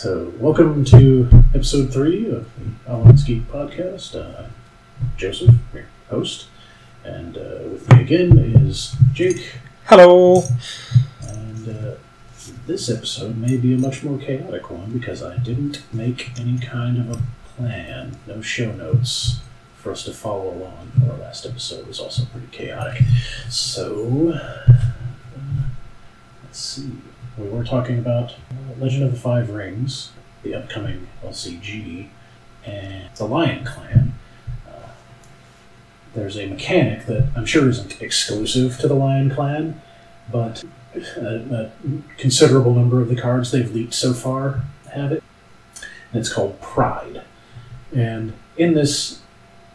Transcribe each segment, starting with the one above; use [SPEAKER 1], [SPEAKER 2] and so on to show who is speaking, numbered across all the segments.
[SPEAKER 1] So, welcome to episode three of the Alan's Geek podcast. Uh, Joseph, your host, and uh, with me again is Jake.
[SPEAKER 2] Hello.
[SPEAKER 1] And uh, this episode may be a much more chaotic one because I didn't make any kind of a plan, no show notes for us to follow along. Our last episode was also pretty chaotic. So, uh, let's see. We were talking about uh, Legend of the Five Rings, the upcoming LCG, and the Lion Clan. Uh, there's a mechanic that I'm sure isn't exclusive to the Lion Clan, but a, a considerable number of the cards they've leaked so far have it. And it's called Pride. And in this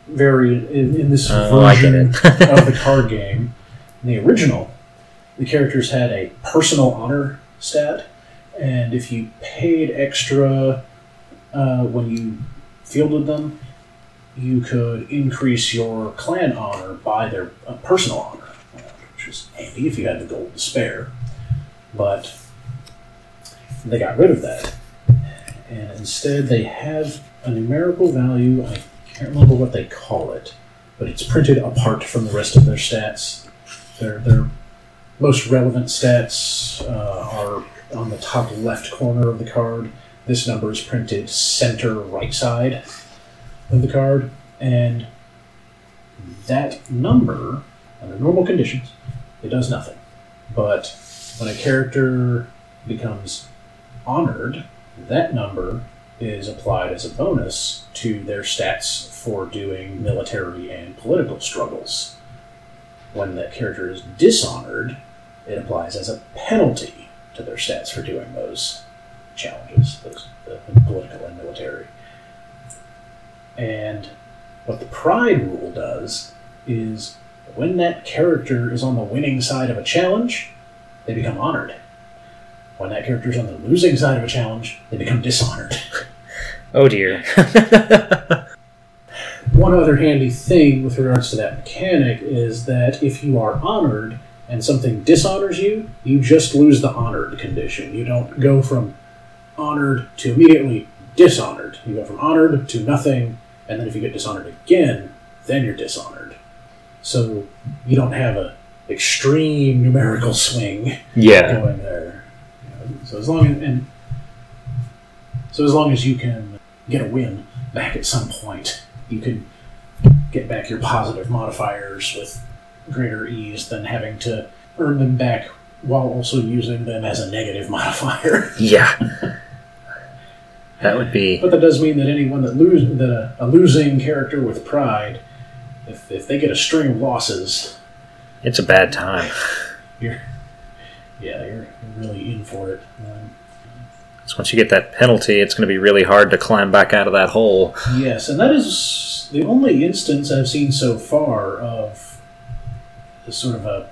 [SPEAKER 1] very in, in this
[SPEAKER 2] get
[SPEAKER 1] version of the card game, in the original, the characters had a personal honor stat, and if you paid extra uh, when you fielded them, you could increase your clan honor by their uh, personal honor, which is handy if you had the gold to spare. But they got rid of that, and instead they have a numerical value. I can't remember what they call it, but it's printed apart from the rest of their stats. Their their most relevant stats uh, are on the top left corner of the card. This number is printed center right side of the card, and that number, under normal conditions, it does nothing. But when a character becomes honored, that number is applied as a bonus to their stats for doing military and political struggles. When that character is dishonored, it applies as a penalty to their stats for doing those challenges, those the political and military. And what the pride rule does is when that character is on the winning side of a challenge, they become honored. When that character is on the losing side of a challenge, they become dishonored.
[SPEAKER 2] Oh dear.
[SPEAKER 1] One other handy thing with regards to that mechanic is that if you are honored and something dishonors you, you just lose the honored condition. You don't go from honored to immediately dishonored. You go from honored to nothing, and then if you get dishonored again, then you're dishonored. So you don't have a extreme numerical swing
[SPEAKER 2] yeah.
[SPEAKER 1] going there. You know, so as long as and so as long as you can get a win back at some point, you can get back your positive modifiers with greater ease than having to earn them back while also using them as a negative modifier.
[SPEAKER 2] Yeah. That would be.
[SPEAKER 1] but that does mean that anyone that lose that a, a losing character with pride, if, if they get a string of losses,
[SPEAKER 2] It's a bad time.
[SPEAKER 1] you're yeah you're really in for it. Um,
[SPEAKER 2] So once you get that penalty, it's going to be really hard to climb back out of that hole.
[SPEAKER 1] Yes, and that is the only instance I've seen so far of sort of a,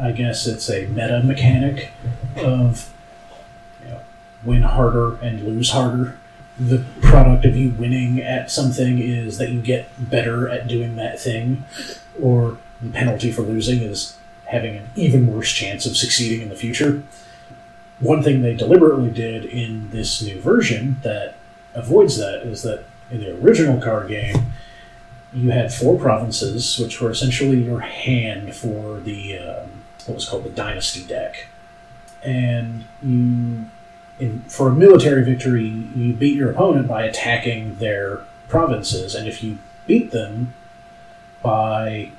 [SPEAKER 1] I guess it's a meta mechanic of you know, win harder and lose harder. The product of you winning at something is that you get better at doing that thing, or the penalty for losing is having an even worse chance of succeeding in the future. One thing they deliberately did in this new version that avoids that is that in the original card game, you had four provinces, which were essentially your hand for the um, what was called the dynasty deck, and you, in, for a military victory, you beat your opponent by attacking their provinces, and if you beat them by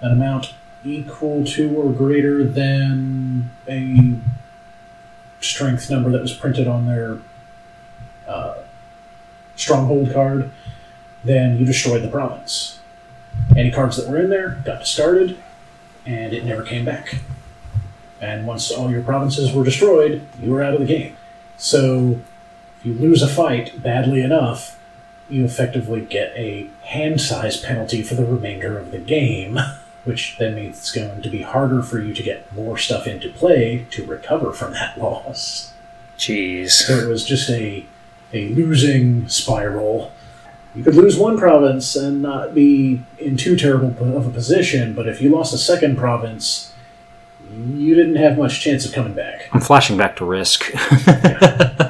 [SPEAKER 1] an amount equal to or greater than a strength number that was printed on their uh, stronghold card, then you destroyed the province. Any cards that were in there got discarded, and it never came back. And once all your provinces were destroyed, you were out of the game. So, if you lose a fight badly enough, you effectively get a hand size penalty for the remainder of the game, which then means it's going to be harder for you to get more stuff into play to recover from that loss.
[SPEAKER 2] Jeez.
[SPEAKER 1] So it was just a a losing spiral. You could lose one province and not be in too terrible of a position, but if you lost a second province, you didn't have much chance of coming back.
[SPEAKER 2] I'm flashing back to Risk.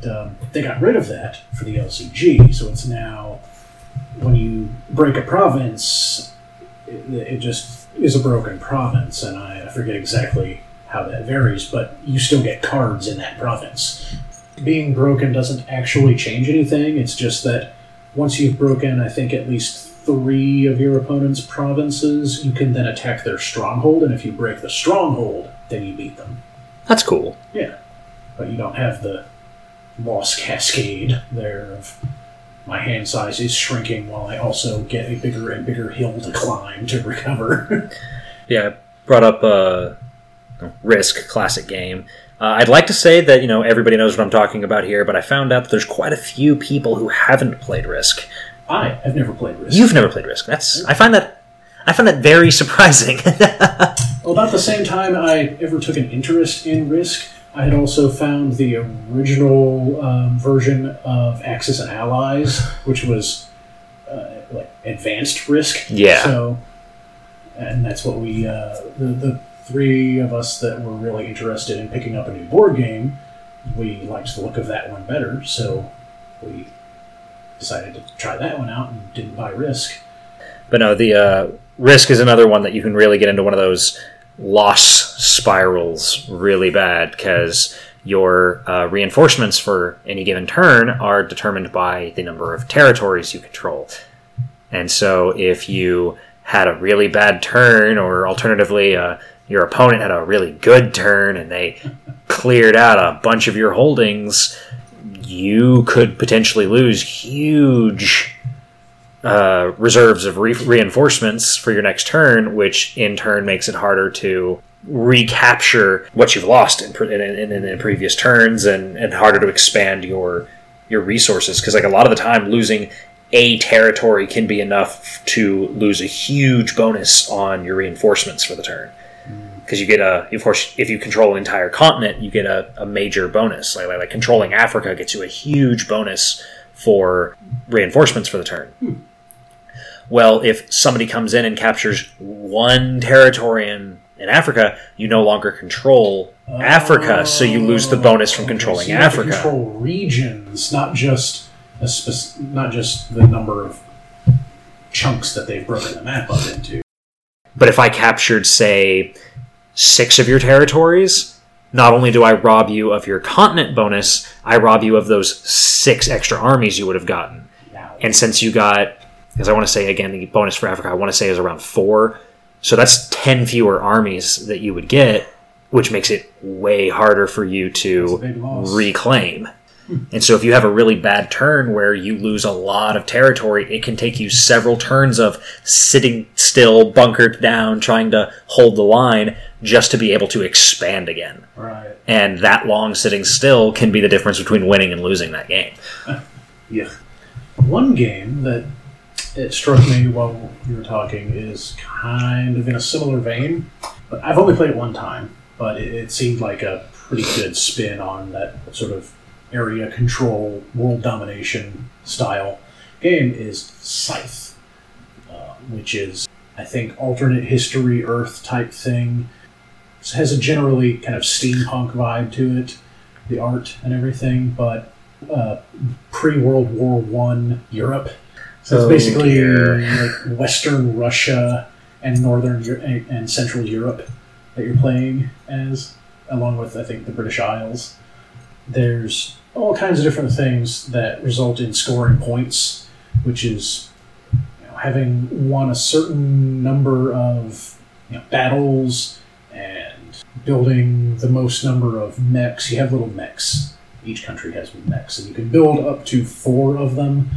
[SPEAKER 1] But um, they got rid of that for the LCG, so it's now when you break a province, it, it just is a broken province, and I forget exactly how that varies, but you still get cards in that province. Being broken doesn't actually change anything, it's just that once you've broken, I think, at least three of your opponent's provinces, you can then attack their stronghold, and if you break the stronghold, then you beat them.
[SPEAKER 2] That's cool.
[SPEAKER 1] Yeah. But you don't have the loss cascade there of my hand size is shrinking while I also get a bigger and bigger hill to climb to recover.
[SPEAKER 2] Yeah, I brought up uh, Risk, classic game. Uh, I'd like to say that you know everybody knows what I'm talking about here, but I found out that there's quite a few people who haven't played Risk.
[SPEAKER 1] I have never played Risk.
[SPEAKER 2] You've never played Risk. That's I find that I find that very surprising.
[SPEAKER 1] Well, about the same time I ever took an interest in Risk, I had also found the original um, version of Axis and Allies, which was uh, like advanced Risk.
[SPEAKER 2] Yeah.
[SPEAKER 1] So, and that's what we uh, the the three of us that were really interested in picking up a new board game. We liked the look of that one better, so we decided to try that one out and didn't buy Risk.
[SPEAKER 2] But no, the uh, Risk is another one that you can really get into one of those loss spirals really bad because your uh, reinforcements for any given turn are determined by the number of territories you control. And so if you had a really bad turn, or alternatively, uh, your opponent had a really good turn and they cleared out a bunch of your holdings, you could potentially lose huge uh, reserves of re- reinforcements for your next turn, which in turn makes it harder to recapture what you've lost in, pre- in, in, in previous turns and, and harder to expand your your resources. Because like a lot of the time losing a territory can be enough to lose a huge bonus on your reinforcements for the turn because you get a of course if you control an entire continent you get a, a major bonus. Like, like like controlling africa gets you a huge bonus for reinforcements for the turn. Hmm. Well if somebody comes in and captures one territory in in africa you no longer control africa so you lose the bonus from
[SPEAKER 1] oh,
[SPEAKER 2] controlling
[SPEAKER 1] so you have to
[SPEAKER 2] africa.
[SPEAKER 1] control regions, not just a spec- not just the number of chunks that they've broken the map up into.
[SPEAKER 2] But if I captured, say, six of your territories, not only do I rob you of your continent bonus, I rob you of those six extra armies you would have gotten. And since you got, because I want to say again, the bonus for Africa, I want to say is around four. So that's 10 fewer armies that you would get, which makes it way harder for you to reclaim. And so if you have a really bad turn where you lose a lot of territory, it can take you several turns of sitting still, bunkered down, trying to hold the line just to be able to expand again.
[SPEAKER 1] right.
[SPEAKER 2] And that long sitting still can be the difference between winning and losing that game.
[SPEAKER 1] Yeah. One game that it struck me while you were talking is kind of in a similar vein, but I've only played it one time. But it, it seemed like a pretty good spin on that sort of area control, world domination style game. Is Scythe, uh, which is I think alternate history Earth type thing. It has a generally kind of steampunk vibe to it, the art and everything, but uh, pre World War One Europe. So it's
[SPEAKER 2] Oh,
[SPEAKER 1] basically like Western Russia and Northern and Central Europe that you're playing as, along with I think the British Isles. There's all kinds of different things that result in scoring points, which is you know, having won a certain number of you know, battles and building the most number of mechs. You have little mechs. Each country has mechs, and you can build up to four of them.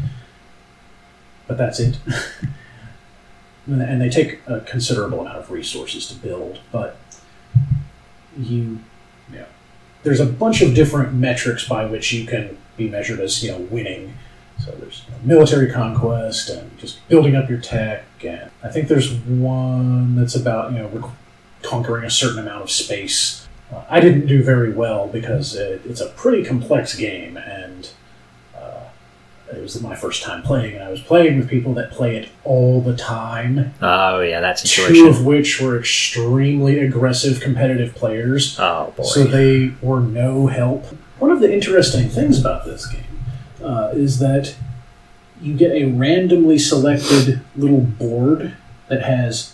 [SPEAKER 1] But that's it. and they take a considerable amount of resources to build. But you, there's a bunch of different metrics by which you can be measured as you know winning. So there's you know, military conquest and just building up your tech, and I think there's one that's about you know conquering a certain amount of space. Uh, I didn't do very well because it, it's a pretty complex game, and it was my first time playing, and I was playing with people that play it all the time.
[SPEAKER 2] Oh yeah, that
[SPEAKER 1] Two of which were extremely aggressive competitive players.
[SPEAKER 2] Oh boy.
[SPEAKER 1] So they were no help. One of the interesting things about this game uh, is that you get a randomly selected little board that has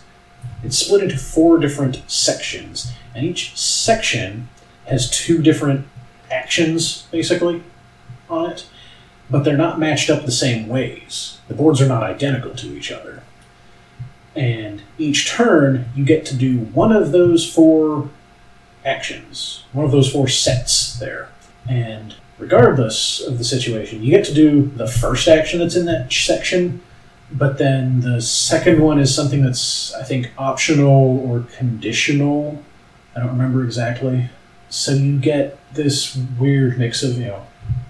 [SPEAKER 1] it's split into four different sections, and each section has two different actions basically on it, but they're not matched up the same ways. The boards are not identical to each other. And each turn, you get to do one of those four actions, one of those four sets there. And regardless of the situation, you get to do the first action that's in that section, but then the second one is something that's, I think, optional or conditional. I don't remember exactly. So you get this weird mix of, you know,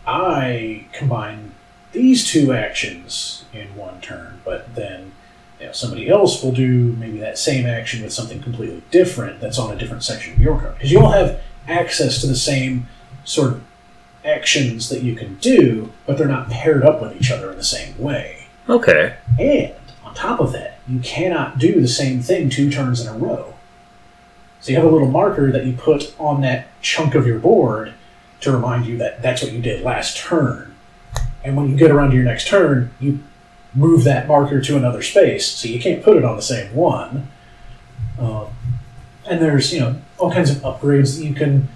[SPEAKER 1] I combine these two actions in one turn, but then you know, somebody else will do maybe that same action with something completely different that's on a different section of your card. Because you all have access to the same sort of actions that you can do, but they're not paired up with each other in the same way.
[SPEAKER 2] okay.
[SPEAKER 1] And on top of that, you cannot do the same thing two turns in a row. So you have a little marker that you put on that chunk of your board to remind you that that's what you did last turn. And when you get around to your next turn, you move that marker to another space, so you can't put it on the same one. Um, and there's you know all kinds of upgrades that you can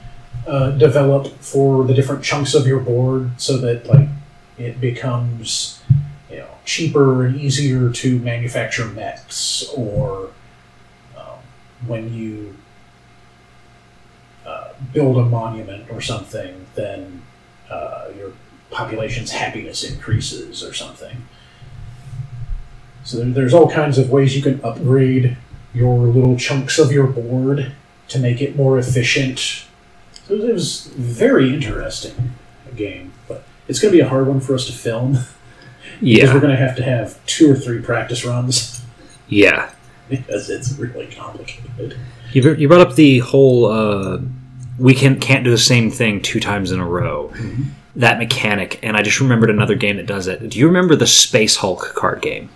[SPEAKER 1] uh, develop for the different chunks of your board, so that like it becomes you know cheaper and easier to manufacture mechs, or um, when you build a monument or something, then uh, your population's happiness increases or something. So there, there's all kinds of ways you can upgrade your little chunks of your board to make it more efficient. So it was very interesting a game, but it's going to be a hard one for us to film because we're going to have to have two or three practice runs
[SPEAKER 2] Yeah.
[SPEAKER 1] because it's really complicated.
[SPEAKER 2] You, you brought up the whole uh, we can can't do the same thing two times in a row. That mechanic, and I just remembered another game that does it. Do you remember the Space Hulk card game?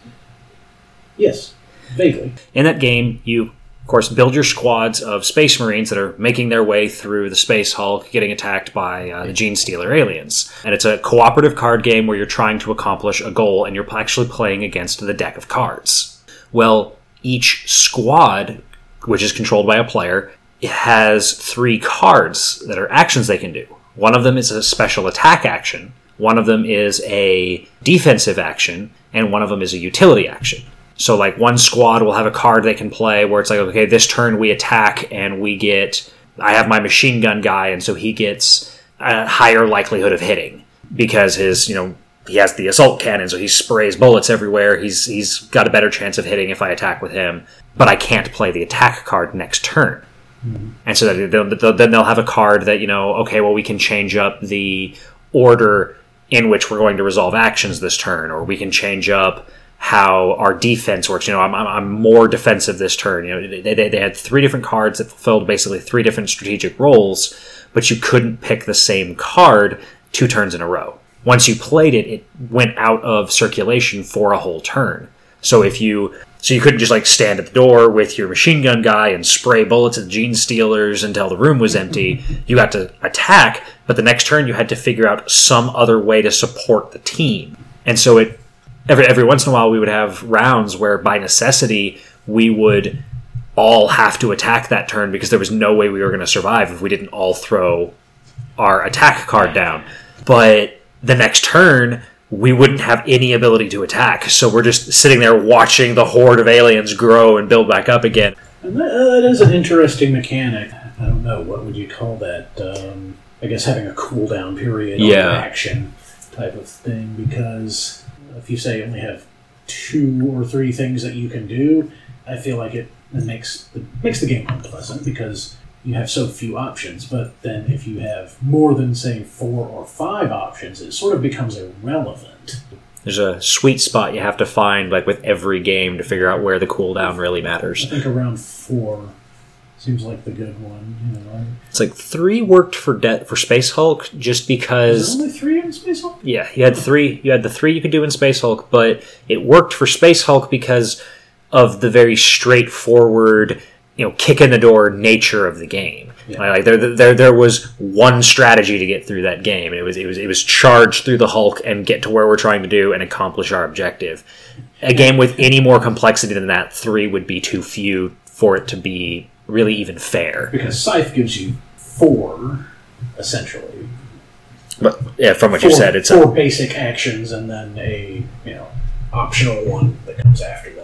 [SPEAKER 1] Yes, vaguely.
[SPEAKER 2] In that game, you of course build your squads of space marines that are making their way through the Space Hulk, getting attacked by uh, the Genestealer aliens. And it's a cooperative card game where you're trying to accomplish a goal, and you're actually playing against the deck of cards. Well, each squad, which is controlled by a player, has three cards that are actions they can do. One of them is a special attack action. One of them is a defensive action, and one of them is a utility action. So, like, one squad will have a card they can play where it's like, okay, this turn we attack and we get. I have my machine gun guy, and so he gets a higher likelihood of hitting because his, you know, he has the assault cannon, so he sprays bullets everywhere. He's he's got a better chance of hitting if I attack with him. But I can't play the attack card next turn. And so that they'll, they'll, then they'll have a card that you know, okay, well, we can change up the order in which we're going to resolve actions this turn, or we can change up how our defense works. You know, I'm, I'm, I'm more defensive this turn. You know, they, they, they had three different cards that fulfilled basically three different strategic roles, but you couldn't pick the same card two turns in a row. Once you played it, it went out of circulation for a whole turn. So if you so you couldn't just like stand at the door with your machine gun guy and spray bullets at the genestealers until the room was empty. You got to attack, but the next turn you had to figure out some other way to support the team. And so it every every once in a while we would have rounds where by necessity we would all have to attack that turn because there was no way we were going to survive if we didn't all throw our attack card down. But the next turn, we wouldn't have any ability to attack. So we're just sitting there watching the horde of aliens grow and build back up again.
[SPEAKER 1] And that, uh, that is an interesting mechanic. I don't know what would you call that. Um, I guess having a cooldown period
[SPEAKER 2] Yeah.
[SPEAKER 1] on action type of thing. Because if you say you only have two or three things that you can do, I feel like it, it makes it makes the game unpleasant because you have so few options. But then if you have more than say four or five options, it sort of becomes irrelevant.
[SPEAKER 2] There's a sweet spot you have to find, like with every game, to figure out where the cooldown really matters.
[SPEAKER 1] I think around four seems like the good one. You know,
[SPEAKER 2] It's like three worked for de- for Space Hulk just
[SPEAKER 1] there's
[SPEAKER 2] because
[SPEAKER 1] only three in Space Hulk.
[SPEAKER 2] yeah, you had three. You had the three you could do in Space Hulk, but it worked for Space Hulk because of the very straightforward, you know, kick in the door nature of the game.
[SPEAKER 1] Yeah.
[SPEAKER 2] Like there, there, there was one strategy to get through that game, and it was it was it was charge through the Hulk and get to where we're trying to do and accomplish our objective. A game with any more complexity than that, three would be too few for it to be really even fair.
[SPEAKER 1] Because Scythe gives you four, essentially.
[SPEAKER 2] But yeah, from what
[SPEAKER 1] four,
[SPEAKER 2] you said, it's
[SPEAKER 1] four
[SPEAKER 2] a,
[SPEAKER 1] basic actions and then a you know optional one that comes after.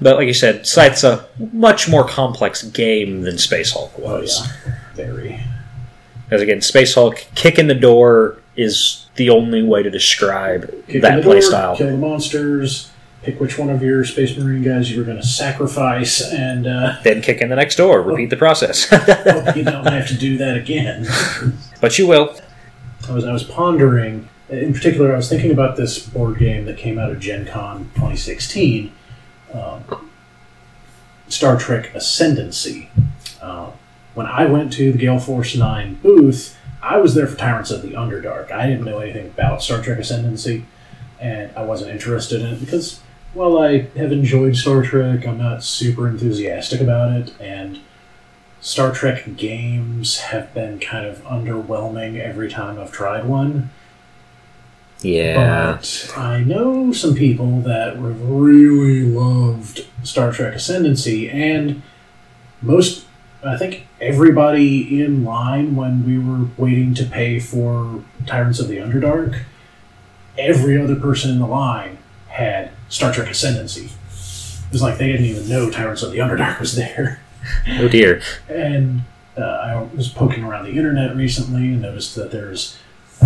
[SPEAKER 2] But like you said, Scythe's a much more complex game than Space Hulk was.
[SPEAKER 1] Oh, yeah, very.
[SPEAKER 2] Because again, Space Hulk kick in the door is the only way to describe
[SPEAKER 1] Kick
[SPEAKER 2] that playstyle.
[SPEAKER 1] kill the monsters, pick which one of your Space Marine guys you were going to sacrifice, and uh,
[SPEAKER 2] Then kick in the next door. Repeat the process.
[SPEAKER 1] hope you don't have to do that again.
[SPEAKER 2] but you will.
[SPEAKER 1] I was I was pondering. In particular, I was thinking about this board game that came out of Gen Con 2016, um, Star Trek Ascendancy. Uh, when I went to the Gale Force 9 booth, I was there for Tyrants of the Underdark. I didn't know anything about Star Trek Ascendancy, and I wasn't interested in it because, while I have enjoyed Star Trek, I'm not super enthusiastic about it, and Star Trek games have been kind of underwhelming every time I've tried one.
[SPEAKER 2] Yeah.
[SPEAKER 1] But I know some people that really loved Star Trek Ascendancy, and most, I think everybody in line when we were waiting to pay for Tyrants of the Underdark, every other person in the line had Star Trek Ascendancy. It was like they didn't even know Tyrants of the Underdark was there.
[SPEAKER 2] Oh dear.
[SPEAKER 1] And uh, I was poking around the internet recently and noticed that there's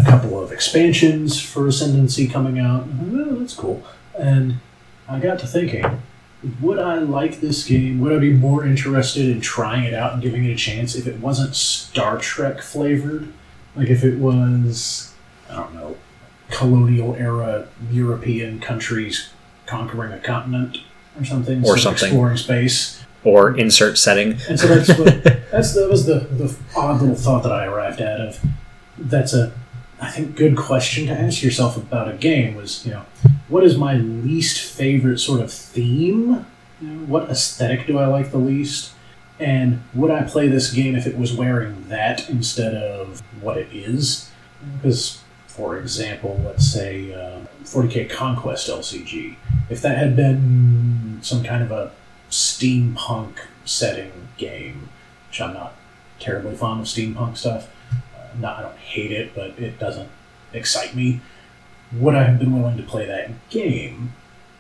[SPEAKER 1] a couple of expansions for Ascendancy coming out. Oh, that's cool. And I got to thinking, would I like this game? Would I be more interested in trying it out and giving it a chance if it wasn't Star Trek flavored? Like if it was, I don't know, colonial era European countries conquering a continent or something,
[SPEAKER 2] Or something.
[SPEAKER 1] exploring space.
[SPEAKER 2] Or insert setting.
[SPEAKER 1] And so that's what that's that was the the odd little thought that I arrived at of that's a I think good question to ask yourself about a game was you know what is my least favorite sort of theme you know, what aesthetic do I like the least and would I play this game if it was wearing that instead of what it is because for example let's say uh, 40k conquest LCG if that had been some kind of a steampunk setting game, which I'm not terribly fond of steampunk stuff. Not, I don't hate it, but it doesn't excite me. Would I have been willing to play that game?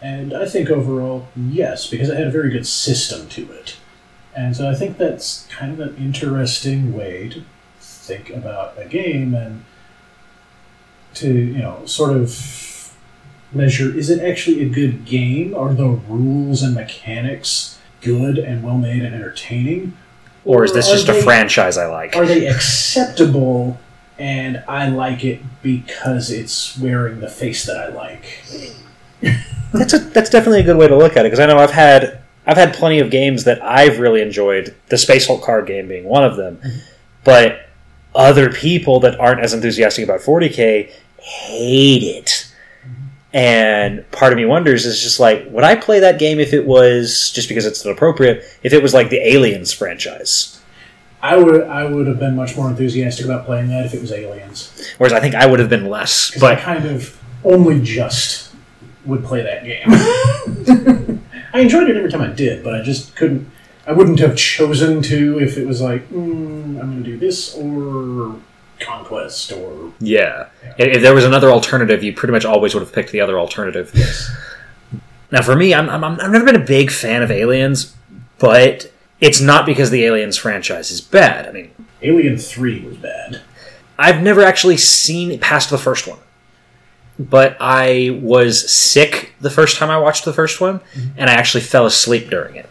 [SPEAKER 1] And I think overall, yes, because it had a very good system to it. And so I think that's kind of an interesting way to think about a game and to, you know, sort of measure is it actually a good game? Are the rules and mechanics good and well made and entertaining?
[SPEAKER 2] Or is this
[SPEAKER 1] are
[SPEAKER 2] just a franchise I like?
[SPEAKER 1] Are they acceptable and I like it because it's wearing the face that I like?
[SPEAKER 2] That's a, that's definitely a good way to look at it because I know I've had I've had plenty of games that I've really enjoyed. The Space Hulk card game being one of them, mm-hmm. but other people that aren't as enthusiastic about 40k hate it. And part of me wonders is just like, would I play that game if it was just because it's appropriate? If it was like the Aliens franchise,
[SPEAKER 1] I would I would have been much more enthusiastic about playing that if it was Aliens.
[SPEAKER 2] whereas I think I would have been less.
[SPEAKER 1] Because I
[SPEAKER 2] But
[SPEAKER 1] kind of only just would play that game. I enjoyed it every time I did, but I just couldn't. I wouldn't have chosen to if it was like, mm, I'm going to do this or Conquest or.
[SPEAKER 2] Yeah. If if there was another alternative, you pretty much always would have picked the other alternative. Now, for me, I'm, I'm, I've never been a big fan of Aliens, but it's not because the Aliens franchise is bad. I mean,
[SPEAKER 1] Alien 3 was bad.
[SPEAKER 2] I've never actually seen past the first one. But I was sick the first time I watched the first one, mm-hmm. and I actually fell asleep during it.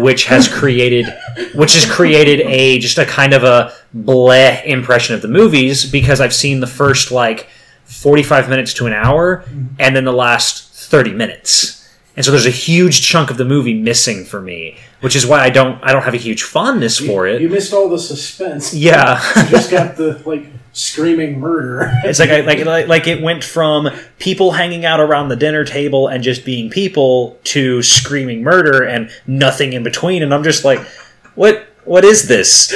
[SPEAKER 2] Which has created which has created a just a kind of a bleh impression of the movies because I've seen the first like 45 minutes to an hour and then the last 30 minutes. And so there's a huge chunk of the movie missing for me which is why I don't I don't have a huge fondness for it.
[SPEAKER 1] You missed all the suspense.
[SPEAKER 2] Yeah.
[SPEAKER 1] You just got the like screaming murder.
[SPEAKER 2] It's like, I, like like like it went from people hanging out around the dinner table and just being people to screaming murder and nothing in between, and I'm just like, what what is this?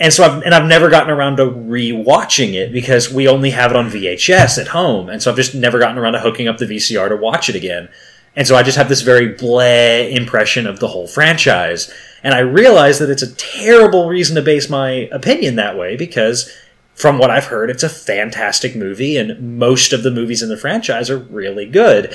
[SPEAKER 2] And so I've and I've never gotten around to rewatching it because we only have it on VHS at home, and so I've just never gotten around to hooking up the VCR to watch it again. And so I just have this very bleh impression of the whole franchise. And I realize that it's a terrible reason to base my opinion that way because from what I've heard, it's a fantastic movie, and most of the movies in the franchise are really good.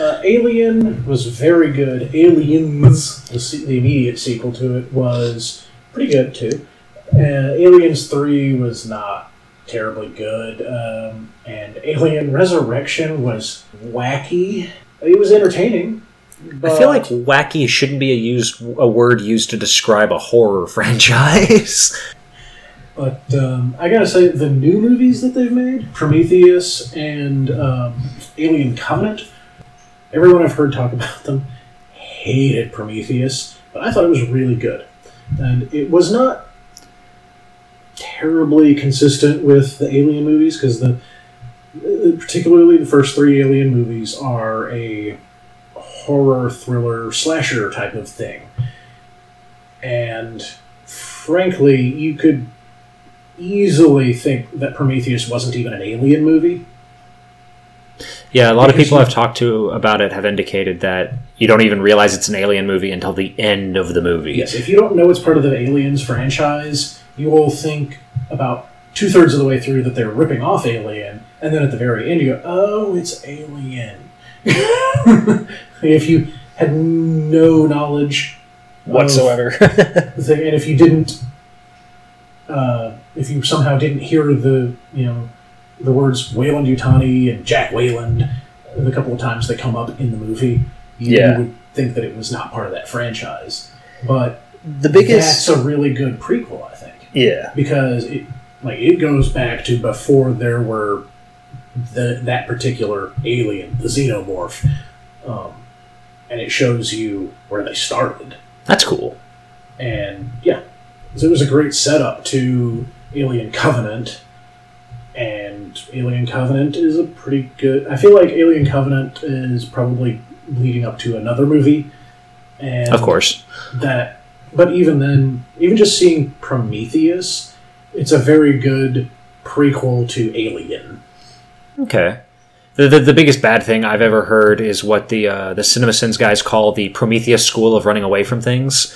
[SPEAKER 1] Uh, Alien was very good. Aliens, the, se- the immediate sequel to it, was pretty good too. Uh, Aliens 3 was not terribly good. Um, and Alien Resurrection was wacky. It was entertaining.
[SPEAKER 2] I feel like wacky shouldn't be a used a word used to describe a horror franchise.
[SPEAKER 1] But um, I gotta say, the new movies that they've made, Prometheus and um, Alien Covenant, everyone I've heard talk about them hated Prometheus, but I thought it was really good. And it was not terribly consistent with the Alien movies, because the particularly the first three Alien movies are a horror thriller slasher type of thing. And frankly, you could easily think that Prometheus wasn't even an alien movie.
[SPEAKER 2] Yeah, a lot of people
[SPEAKER 1] you-
[SPEAKER 2] I've talked to about it have indicated that you don't even realize it's an alien movie until the end of the movie.
[SPEAKER 1] Yes, if you don't know it's part of the Aliens franchise, you will think about two thirds of the way through that they're ripping off Alien, and then at the very end you go, "Oh, it's Alien." if you had no knowledge
[SPEAKER 2] Whatsoever.
[SPEAKER 1] and if you didn't, uh, if you somehow didn't hear the you know the words Weyland-Yutani and Jack Weyland the couple of times they come up in the movie, you
[SPEAKER 2] Yeah.
[SPEAKER 1] would think that it was not part of that franchise. But
[SPEAKER 2] the biggest
[SPEAKER 1] that's a really good prequel, I think,
[SPEAKER 2] Yeah.
[SPEAKER 1] because it like it goes back to before there were the that particular alien, the xenomorph, um, and it shows you where they started.
[SPEAKER 2] That's cool.
[SPEAKER 1] And yeah, so it was a great setup to Alien Covenant. And Alien Covenant is a pretty good. I feel like Alien Covenant is probably leading up to another movie. And
[SPEAKER 2] Of course.
[SPEAKER 1] That, but even then, even just seeing Prometheus, it's a very good prequel to Alien.
[SPEAKER 2] Okay. The, the, the biggest bad thing I've ever heard is what the uh, the CinemaSins guys call the Prometheus school of running away from things,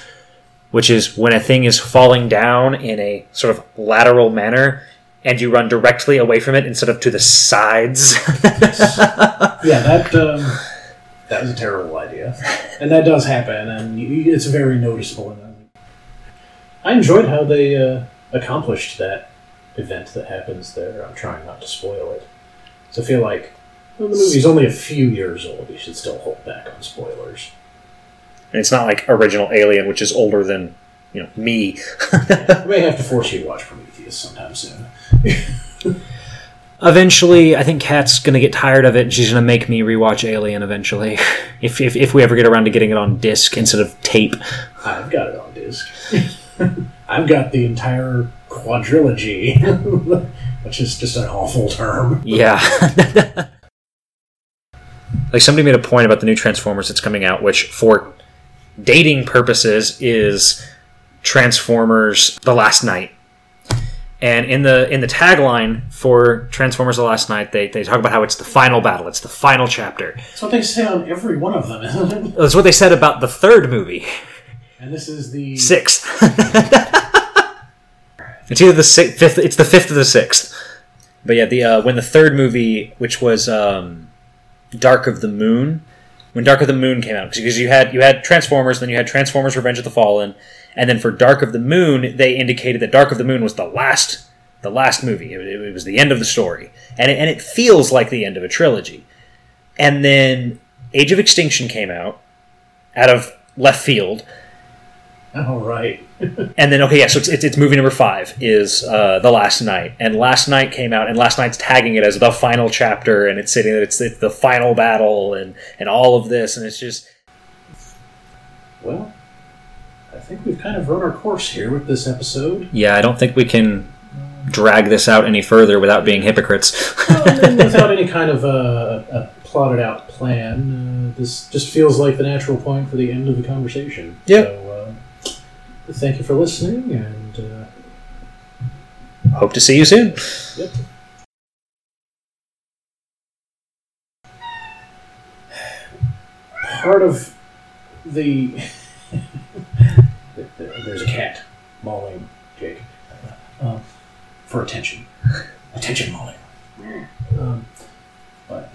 [SPEAKER 2] which is when a thing is falling down in a sort of lateral manner, and you run directly away from it instead of to the sides.
[SPEAKER 1] Yeah, that um, that was a terrible idea, and that does happen, and you, it's very noticeable. I enjoyed how they uh, accomplished that event that happens there. I'm trying not to spoil it, so I feel like well, the movie's only a few years old. You should still hold back on spoilers.
[SPEAKER 2] And it's not like original Alien, which is older than you know me.
[SPEAKER 1] I may have to force you to watch Prometheus sometime soon.
[SPEAKER 2] Eventually, I think Kat's gonna get tired of it, and she's gonna make me rewatch Alien. Eventually, if, if if we ever get around to getting it on disc instead of tape.
[SPEAKER 1] I've got it on disc. I've got the entire quadrilogy, which is just an awful term.
[SPEAKER 2] Yeah. like somebody made a point about the new Transformers that's coming out, which for dating purposes is Transformers: The Last Knight. And in the in the tagline for Transformers: The Last Knight, they, they talk about how it's the final battle, it's the final chapter.
[SPEAKER 1] That's what they say on every one of them, isn't it?
[SPEAKER 2] That's what they said about the third movie,
[SPEAKER 1] And this is the
[SPEAKER 2] sixth. it's either the sixth, fifth. It's the fifth or the sixth. But yeah, the uh, when the third movie, which was um, Dark of the Moon, when Dark of the Moon came out, because you had you had Transformers, then you had Transformers: Revenge of the Fallen, and then for Dark of the Moon, they indicated that Dark of the Moon was the last the last movie. It, it was the end of the story, and it, and it feels like the end of a trilogy. And then Age of Extinction came out out of left field,
[SPEAKER 1] Oh right.
[SPEAKER 2] and then okay, yeah, so it's, it's, it's movie number five is uh, the Last Knight, and Last Knight came out, and Last Knight's tagging it as the final chapter, and it's saying that it's, it's the final battle, and and all of this, and it's just
[SPEAKER 1] Well, I think we've kind of run our course here with this episode.
[SPEAKER 2] Yeah, I don't think we can drag this out any further without being hypocrites.
[SPEAKER 1] and without any kind of uh, a plotted out plan, uh, this just feels like the natural point for the end of the conversation.
[SPEAKER 2] Yeah.
[SPEAKER 1] So, uh, thank you for listening, and uh,
[SPEAKER 2] hope to see you soon.
[SPEAKER 1] Yep. Part of the there's a cat mauling Jake uh, for attention. Attention mauling. Um, but